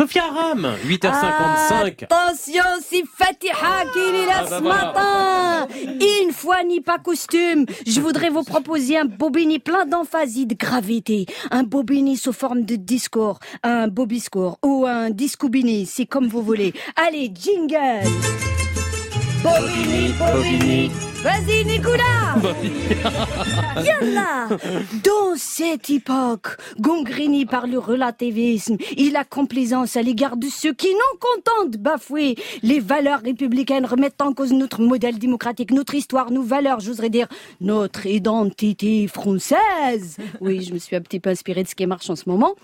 Sophia Aram, 8h55. Attention, c'est Fatiha qui est là Ah, bah ce voilà. matin. Une fois ni pas costume, je voudrais vous proposer un bobini plein d'emphase et de gravité. Un bobini sous forme de discours, un bobiscours ou un discoubini, c'est comme vous voulez. Allez, jingle. Bobini, bobini. Vas-y, Nicolas Yallah Dans cette époque, Gongrini par le relativisme et la complaisance à l'égard de ceux qui, non contents de bafouer les valeurs républicaines, remettent en cause notre modèle démocratique, notre histoire, nos valeurs, j'oserais dire notre identité française. Oui, je me suis un petit peu inspirée de ce qui marche en ce moment.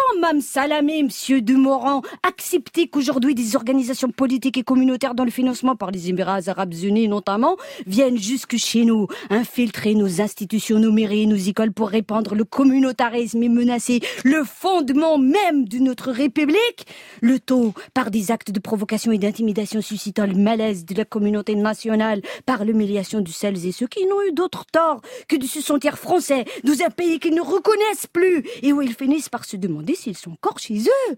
Peut-on, Mme Salamé, Monsieur Demorand, accepter qu'aujourd'hui des organisations politiques et communautaires dans le financement par les Émirats Arabes Unis notamment viennent jusque chez nous, infiltrer nos institutions, nos mairies, nos écoles pour répandre le communautarisme et menacer le fondement même de notre République. Le taux, par des actes de provocation et d'intimidation suscitant le malaise de la communauté nationale, par l'humiliation de celles et ceux qui n'ont eu d'autre tort que de se sentir français dans un pays qu'ils ne reconnaissent plus et où ils finissent par se demander s'ils sont encore chez eux.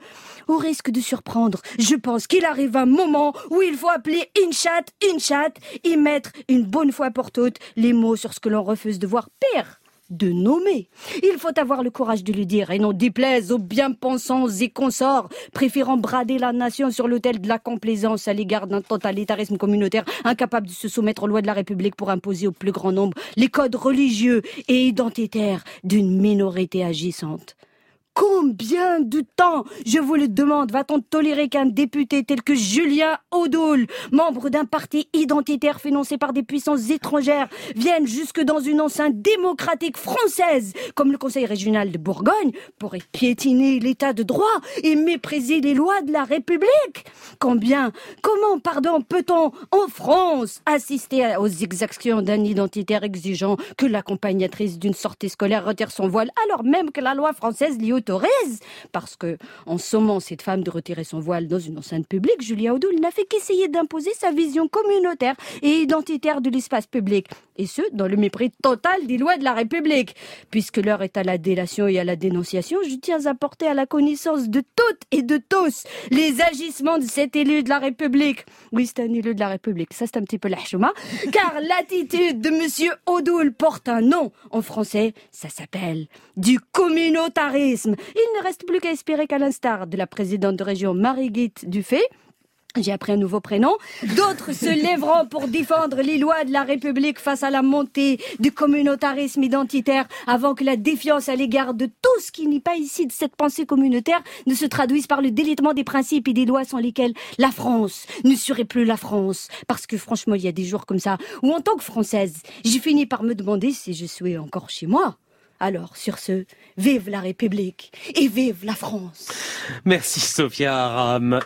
Au risque de surprendre, je pense qu'il arrive un moment où il faut appeler une chatte une chatte et mettre une bonne fois pour toutes les mots sur ce que l'on refuse de voir pire de nommer. Il faut avoir le courage de le dire et non déplaise aux bien-pensants et consorts, préférant brader la nation sur l'autel de la complaisance à l'égard d'un totalitarisme communautaire incapable de se soumettre aux lois de la République pour imposer au plus grand nombre les codes religieux et identitaires d'une minorité agissante. Combien de temps, je vous le demande, va-t-on tolérer qu'un député tel que Julien Audoul, membre d'un parti identitaire financé par des puissances étrangères, vienne jusque dans une enceinte démocratique française, comme le Conseil régional de Bourgogne, pour piétiner l'état de droit et mépriser les lois de la République? Combien, comment, pardon, peut-on, en France, assister aux exactions d'un identitaire exigeant que l'accompagnatrice d'une sortie scolaire retire son voile, alors même que la loi française l'y Parce que, en sommant cette femme de retirer son voile dans une enceinte publique, Julia Audoul n'a fait qu'essayer d'imposer sa vision communautaire et identitaire de l'espace public. Et ce, dans le mépris total des lois de la République. Puisque l'heure est à la délation et à la dénonciation, je tiens à porter à la connaissance de toutes et de tous les agissements de cet élu de la République. Oui, c'est un élu de la République, ça c'est un petit peu la chouma, car l'attitude de monsieur Audoul porte un nom. En français, ça s'appelle du communautarisme. Il ne reste plus qu'à espérer qu'à l'instar de la présidente de région Marie-Guite Dufay, j'ai appris un nouveau prénom. D'autres se lèveront pour défendre les lois de la République face à la montée du communautarisme identitaire avant que la défiance à l'égard de tout ce qui n'est pas ici de cette pensée communautaire ne se traduise par le délitement des principes et des lois sans lesquels la France ne serait plus la France. Parce que franchement, il y a des jours comme ça où en tant que Française, j'ai fini par me demander si je suis encore chez moi. Alors, sur ce, vive la République et vive la France. Merci Sophia Aram.